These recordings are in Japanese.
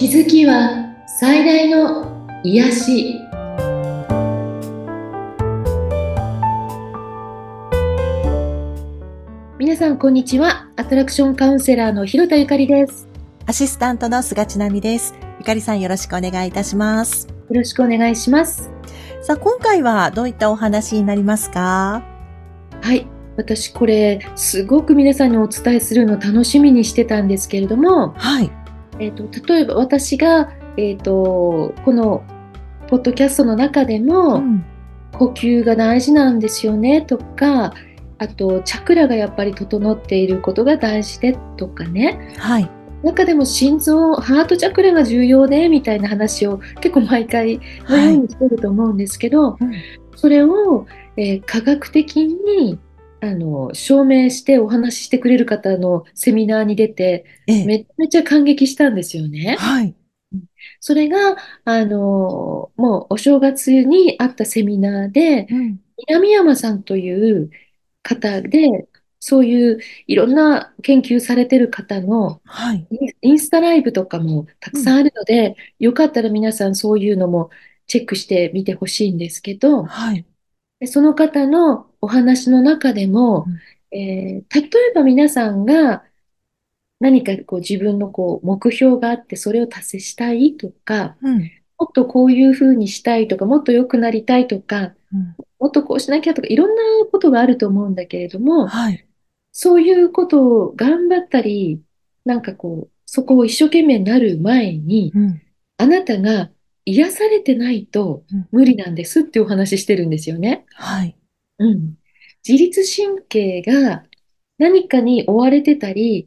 気づきは最大の癒し。皆さんこんにちは。アトラクションカウンセラーの広田ゆかりです。アシスタントの菅千奈美です。ゆかりさんよろしくお願いいたします。よろしくお願いします。さあ今回はどういったお話になりますか？はい。私これすごく皆さんにお伝えするの楽しみにしてたんですけれども、はいえーと、例えば私が、えーと、このポッドキャストの中でも、うん、呼吸が大事なんですよねとかあとチャクラがやっぱり整っていることが大事でとかね、はい、中でも心臓ハートチャクラが重要でみたいな話を結構毎回のようにしてると思うんですけど、はい。うん、それを、えー、科学的にあの証明してお話ししてくれる方のセミナーに出て、ええ、めちゃめちゃ感激したんですよね。はい。それが、あの、もうお正月にあったセミナーで、うん、南山さんという方で、そういういろんな研究されてる方の、はい、インスタライブとかもたくさんあるので、うん、よかったら皆さんそういうのもチェックしてみてほしいんですけど、はい、その方のお話の中でも、うん、えー、例えば皆さんが何かこう自分のこう目標があってそれを達成したいとか、うん、もっとこういうふうにしたいとか、もっと良くなりたいとか、うん、もっとこうしなきゃとか、いろんなことがあると思うんだけれども、はい、そういうことを頑張ったり、なんかこう、そこを一生懸命になる前に、あなたが癒されてないと無理なんですってお話ししてるんですよね。はい。うん。自律神経が何かに追われてたり、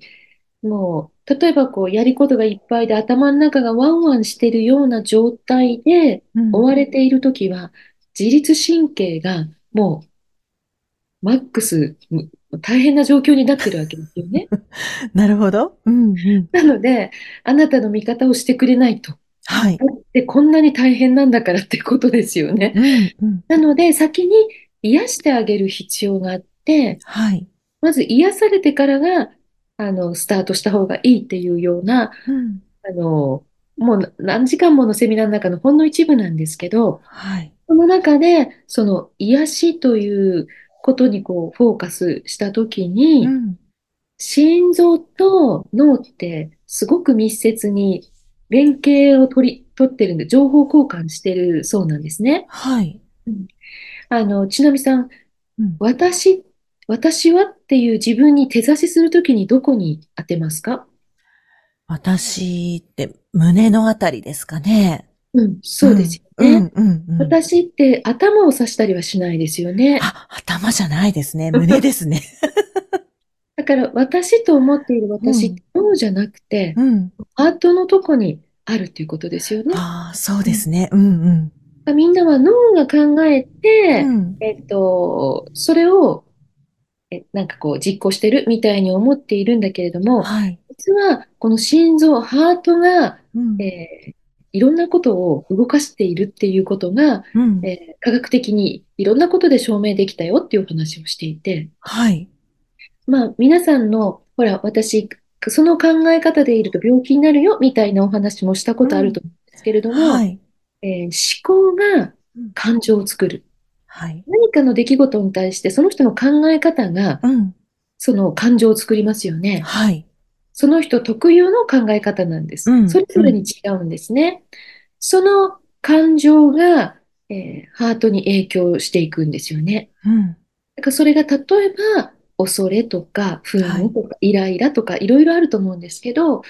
もう、例えばこう、やることがいっぱいで頭の中がワンワンしてるような状態で追われているときは、自律神経がもう、マックス、大変な状況になってるわけですよね。なるほど。うんうん、なので、あなたの味方をしてくれないと。はい。で、こんなに大変なんだからってことですよね。うんうん、なので、先に癒してあげる必要があって、はい。まず癒されてからが、あの、スタートした方がいいっていうような、うん、あの、もう何時間ものセミナーの中のほんの一部なんですけど、はい。その中で、その癒しということにこう、フォーカスしたときに、うん、心臓と脳ってすごく密接に連携を取り、取ってるんで、情報交換してるそうなんですね。はい。うん、あの、ちなみさん、うん、私、私はっていう自分に手差しするときにどこに当てますか？私って胸のあたりですかね。うん、そうですよね。うんうんうん、私って頭を刺したりはしないですよね。あ、頭じゃないですね。胸ですね。だから私と思っている私って脳じゃなくて、うん、ハートのとこにあるっていうことですよね。ああ、そうですね。うんうん。みんなは脳が考えて、うん、えっと、それを、えなんかこう実行してるみたいに思っているんだけれども、はい、実はこの心臓、ハートが、うん、えー、いろんなことを動かしているっていうことが、うん、えー、科学的にいろんなことで証明できたよっていう話をしていて、はい。まあ、皆さんの、ほら、私、その考え方でいると病気になるよ、みたいなお話もしたことあると思うんですけれども、うんはい、えー、思考が感情を作る。はい、何かの出来事に対して、その人の考え方が、うん、その感情を作りますよね。はい。その人特有の考え方なんです。うん、それぞれに違うんですね。その感情が、えー、ハートに影響していくんですよね。うん、だからそれが例えば、恐れとか、不安とか、イライラとか、いろいろあると思うんですけど、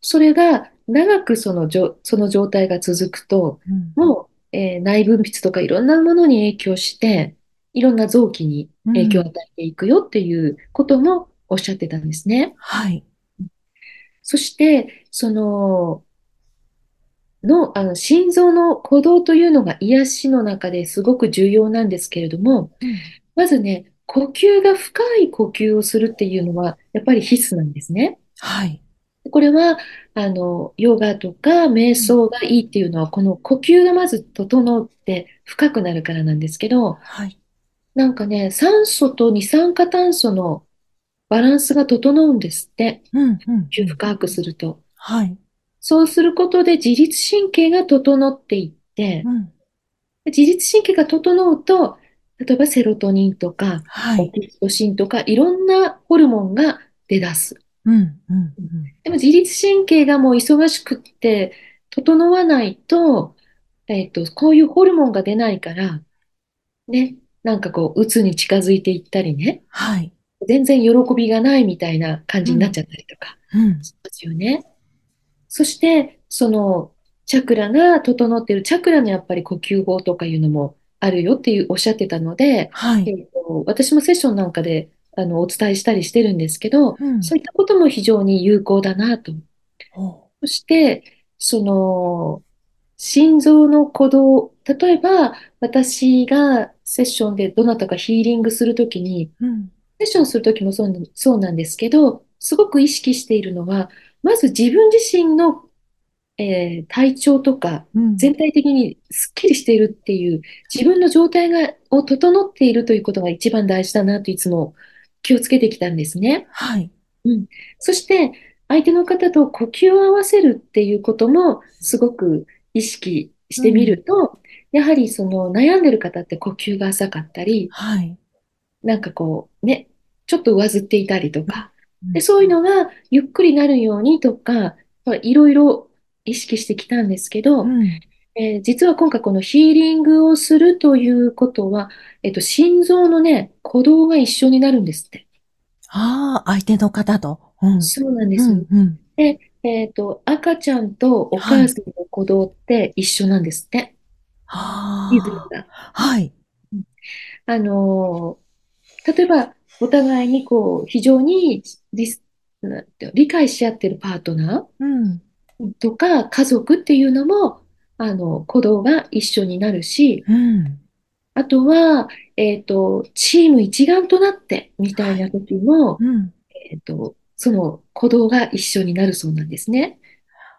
それが長くそのじょその状態が続くと、うん、もう、えー、内分泌とかいろんなものに影響して、いろんな臓器に影響を与えていくよっていうこともおっしゃってたんですね。はい。そして、その、の、あの、心臓の鼓動というのが癒しの中ですごく重要なんですけれども、うん、まずね、呼吸が深い呼吸をするっていうのは、やっぱり必須なんですね。はい。これは、あの、ヨガとか瞑想がいいっていうのは、この呼吸がまず整って深くなるからなんですけど、はい。なんかね、酸素と二酸化炭素のバランスが整うんですって。うんうん、深くすると。はい。そうすることで自律神経が整っていって、うん。自律神経が整うと、例えばセロトニンとか、はい。オキシトシンとか、いろんなホルモンが出だす。うん、うん、うんうん。でも自律神経がもう忙しくって、整わないと、えっと、こういうホルモンが出ないから、ね、なんかこう、鬱に近づいていったりね、はい。全然喜びがないみたいな感うん、じになっちゃったりとかうん。しますよね。そして、その、チャクラが整っている、チャクラのやっぱり呼吸法とかいうのもあるよっていうおっしゃってたので、はい。えっと、私もセッションなんかであのお伝えしたりしてるんですけど、うん。そういったことも非常に有効だなと。ほそして、その、心臓の鼓動、例えば私がセッションでどなたかヒーリングするときに、う。うん。セッションするときもそうな、そうなんですけど、すごく意識しているのは、まず自分自身のえー体調とかうん。全体的にすっきりしているっていう自分の状態がを整っているということが一番大事だなといつも気をつけてきたんですね。はい。うん、そして相手の方と呼吸を合わせるっていうこともすごく意識してみうん。るとやはりその悩んでる方って呼吸が浅かったりはい。なんかこうねちょっと上ずっていたりとうん。かでうん。そういうのがゆっくりなるようにとかいろいろ意識してきたんですけど、うん。えー実は今回このヒーリングをするということは、えっと、心臓のね、鼓動が一緒になるんですって。ああ、相手の方と。うん。そうなんでうん、す。うん。で、えっと、赤ちゃんとおはい。母さんの鼓動って一緒なんですって。リズムあが。あ。はい。うんあのー例えば、お互いにこう、非常に理解し合ってるパートナうん。ーとか家族っていうのも、あの、鼓動が一緒になるし、うん。あとは、えっと、チーム一丸となってみたいなはい。時も、うん。えっと、その鼓動が一緒になるそうなんですね。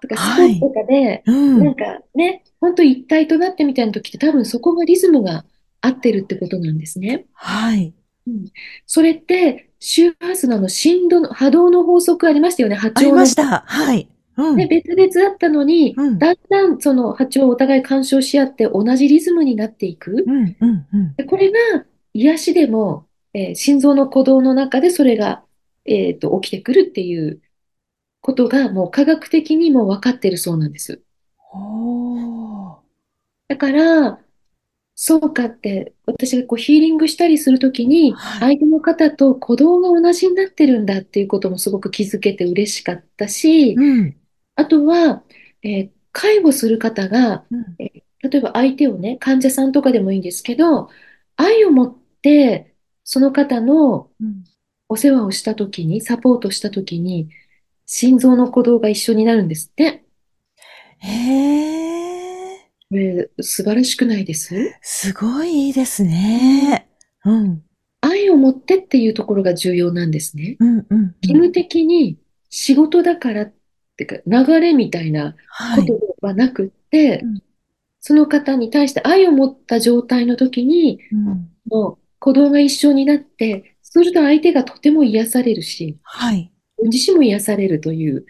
だからスポーツとはい。かで、うん。なんかね、本当一体となってみたいな時って多分そこがリズムが合ってるってことなんですね。はい。うん、それって周波数のあの振動の波動の法則ありましたよね。波あり長の。ました。はい。うで、ん。別々だったのに、うん。だんだんその波長をお互い干渉し合って同じリズムになっていく。うん、うん、うん。で、これが癒しでも、えー心臓の鼓動の中でそれが、えーと、起きてくるっていうことがもう科学的にも分かってるそうなんです。だから、そうかって、私がこうヒーリングしたりするときに、はい。相手の方と鼓動が同じになってるんだっていうこともすごく気づけて嬉しかったし、うん。あとは、えー介護する方が、うん。えー例えば相手をね、患者さんとかでもいいんですけど、愛を持ってその方のうん。お世話をしたときに、サポートしたときに、心臓の鼓動が一緒になるんですって。へえ。これ、素晴らしくないです？すごいいいですうんね。うん。愛を持ってっていうところが重要なんですね。うん、うん、うん。義務的に仕事だからってか、流れみたいなことはい。ではなくって、うん、その方に対して愛を持った状態の時に、うん。もう鼓動が一緒になって、そうすると相手がとても癒されるし、はい。自身も癒されるという、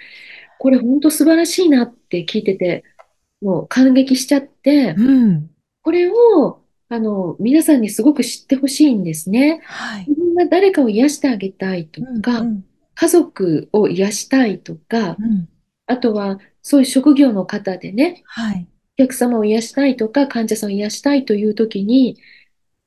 これ本当素晴らしいなって聞いてて、もう感激しちゃって、うん。これを、あの、皆さんにすごく知ってほしいんですね。はい。自分が誰かを癒してあげたいとうん、うか、ん、家族を癒したいとか、うん。あとはそういう職業の方でね、はい。お客様を癒したいとか、患者さんを癒したいという時に、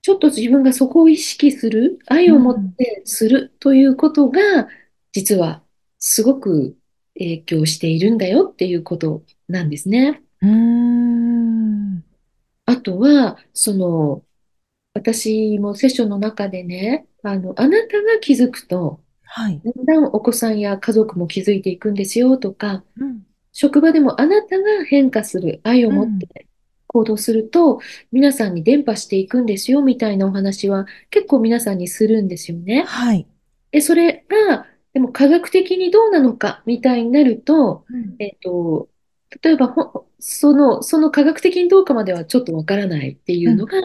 ちょっと自分がそこを意識する、愛を持っうん。てするということが、実はすごく影響しているんだよっていうことなんですね。うーん。あとは、その、私もセッションの中でね、あの、あなたが気づくと、はい。だんだんお子さんや家族も気づいていくんですよとか、うん、職場でもあなたが変化する、愛をうん。持って行動すると、皆さんに伝播していくんですよみたいなお話は結構皆さんにするんですよね。はい。で、それが、でも科学的にどうなのかみたいになると、うん、えっと、例えばほ、その、その科学的にどうかまではちょっとわからないっていうん。うのが、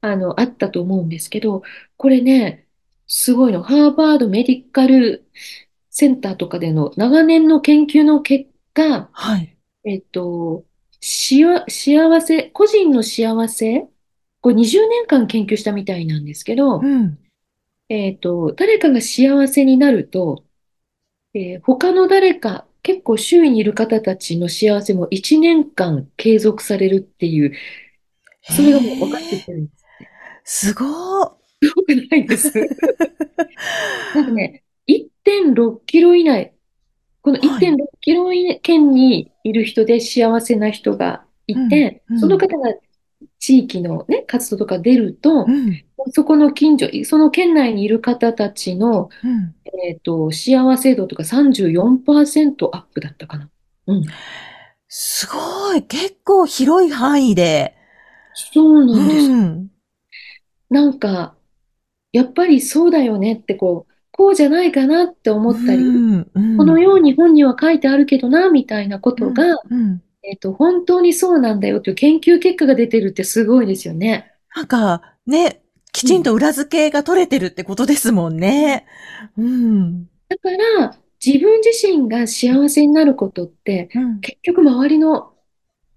あの、あったと思うんですけど、これね、すごいの。ハーバードメディカルセンターとかでの長年の研究の結果、はい。えっと、しわ、幸せ、個人の幸せ、これ20年間研究したみたいなんですけど、うん。えっと、誰かが幸せになると、えー他の誰か、結構周囲にいる方たちの幸せも1年間継続されるっていう、それがもう分かってきてるんです。すごー。すごくないです。なんかね、1.6キロ以内、この1.6はい。キロ圏にいる人で幸せな人がいうん、て、うん、その方が地域のね、活動とか出ると、うん、そこの近所、その県内にいる方たちの、うん。えっと、幸せ度とか34%アップだったかな。うん。すごい。結構広い範囲で。そううなんです。ん。なんか、やっぱりそうだよねって、こう、こうじゃないかなって思うったり、ん、うん、このように本には書いてあるけどな、みたいなこうん、とが、うん。えっと、本当にそうなんだよという研究結果が出てるってすごいですよね。なんか、ね、きうん。ちんと裏付けが取れてるってことですもんね。うん。だから、自分自身が幸せになることって、うん。結局周りの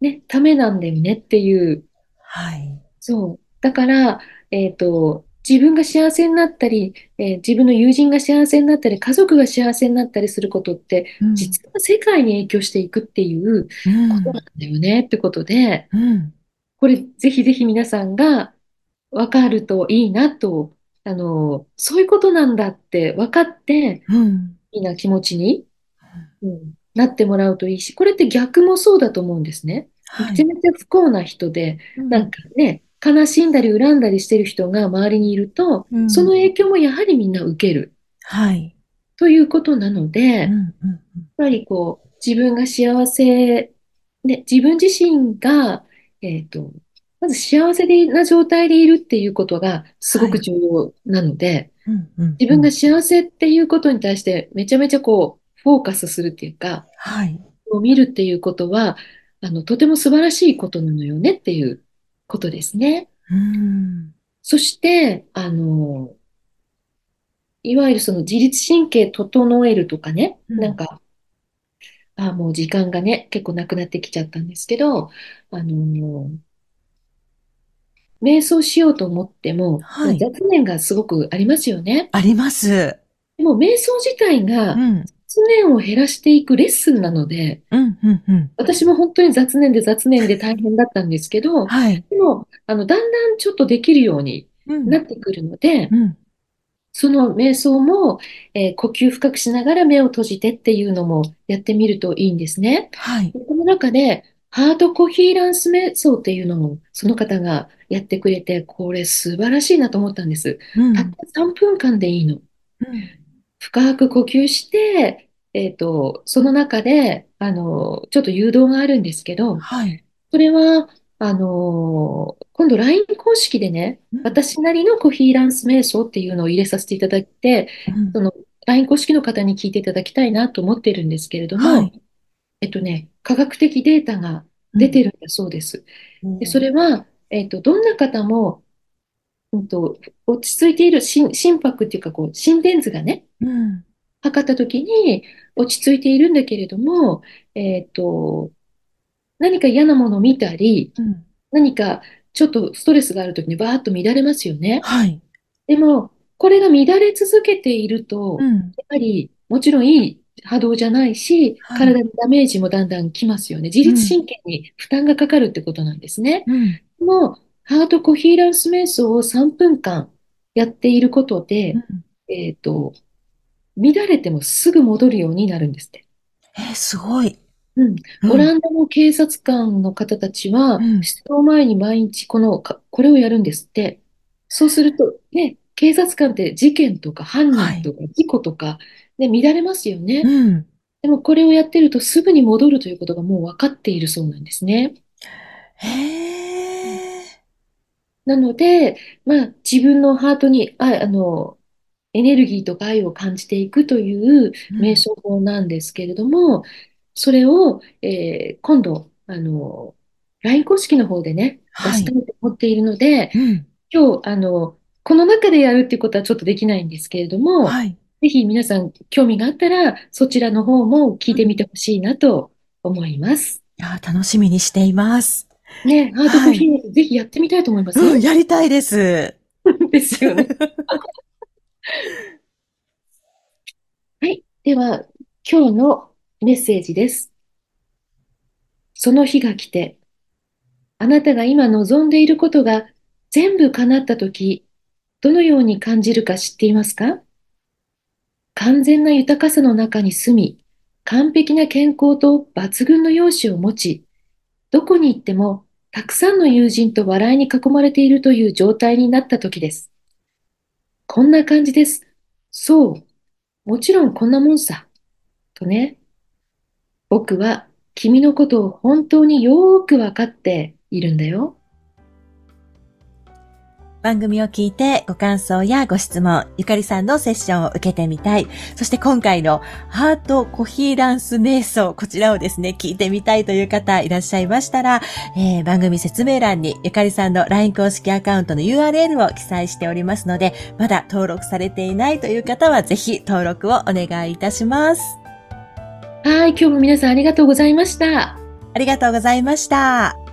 ね、ためなんだよねっていうはい。そう。だから、えっと、自分が幸せになったり、えー自分の友人が幸せになったり、家族が幸せになったりすることって、うん、実は世界に影響していくっていううことなんん、だよねってことで、うん。これぜひぜひ皆さんが分かるといいなと、あの、そういうことなんだって分かって、うん。いいな気持ちにうん、なってもらうといいし、これって逆もそうだと思うんですね。めはい。ちゃめちゃ不幸な人で、うん、なんかね、悲しんだり恨んだりしてる人が周りにいると、そのうん。影響もやはりみんな受けるはい。ということなので、やっうん、うん、うん。ぱりこう、自分が幸せ、ね、自分自身が、えっと、まず幸せな状態でいるっていうことがすごくはい。重要なので、うん、うん、自分がうん。幸せっていうことに対してめちゃめちゃこう、フォーカスするっていうか、はい。を見るっていうことは、あの、とても素晴らしいことなのよねっていうことですね。うーん。そして、あの、いわゆるその自律神経整えるとかね、うん。なんか、あ、もう時間がね、結構なくなってきちゃったんですけど、あの、瞑想しようと思っても、まあ、はい。雑念がすごくありますよね。あります。でも、瞑想自体がうん。雑念を減らしていくレッスンなので、うん、うん、うん。私も本当に雑念で雑念で大変だったんですけど、はい。でも、あの、だんだんちょっとできるようにうん、なってくるので、うん。その瞑想も、えー呼吸深くしながら目を閉じてっていうのもやってみるといいんですね。はい。でこの中で、ハートコヒーランス瞑想っていうのも、その方がやってくれて、これ素晴らしいなと思ったんです。たったうん、3分間でいいの。うん。深く呼吸して、えっと、その中で、あの、ちょっと誘導があるんですけど、はい。それは、あのー今度 LINE 公式でね、うん、私なりのコヒーランス瞑想っていうのを入れさせていただいて、うん。その LINE 公式の方に聞いていただきたいなと思ってるんですけれども、はい。えっとね、科学的データがうん。出てるんだそうです。で、それは、えっと、どんな方も、うんと、落ち着いている心、心拍っていうか、こう、心電図がね、うん、測った時に落ち着いているんだけれども、えっと、何か嫌なものを見たり、うん。何かちょっとストレスがあるときにバーッと乱れますよね。はい。でも、これが乱れ続けていると、うん。やはりもちろんいい波動じゃないし、はい。体にダメージもだんだんきますよね。自うん、律神経に負担がかかるってことなんですね。うん、でも、ハートコヒーランス瞑想を3分間やっていることで、うん。えっと、乱れてもすぐ戻るようになるんですって。えー、すごい。うん。うん、オランダの警察官の方たちは、うん。出動前に毎日この、かこれをやるんですって。そうすると、ね、警察官って事件とか犯はい。人とか事故とか、ね、乱れますようね。ん。でもこれをやってるとすぐに戻るということがもう分かっているそうなんですね。へえ。なので、まあ、自分のハートに、あ、あの、エネルギーとか愛を感じていくという瞑うん。想法なんですけれども、それを、えー今度、あの、LINE 公式の方でね、出はい。したいと思っているので、うん。今日、あの、この中でやるっていうことはちょっとできないんですけれども、はい。ぜひ皆さん興味があったら、そちらの方も聞いうん。てみてほしいなと思います。いや楽しみにしています。ね、ハートコーヒー、ぜひやってみたいと思いますよ。うん、やりたいです。ですよね。はい。では、今日のメッセージです。その日が来て、あなたが今望んでいることが全部叶ったとき、どのように感じるか知っていますか？完全な豊かさの中に住み、完璧な健康と抜群の容姿を持ち、どこに行ってもたくさんの友人と笑いに囲まれているという状態になったときです。こんな感じです。そう。もちろんこんなもんさ。とね。僕は君のことを本当によーくわかっているんだよ。番組を聞いてご感想やご質問、ゆかりさんのセッションを受けてみたい。そして今回のハートコヒーランス瞑想、こちらをですね、聞いてみたいという方いらっしゃいましたら、えー番組説明欄にゆかりさんの LINE 公式アカウントの URL を記載しておりますので、まだ登録されていないという方はぜひ登録をお願いいたします。はい、今日も皆さんありがとうございました。ありがとうございました。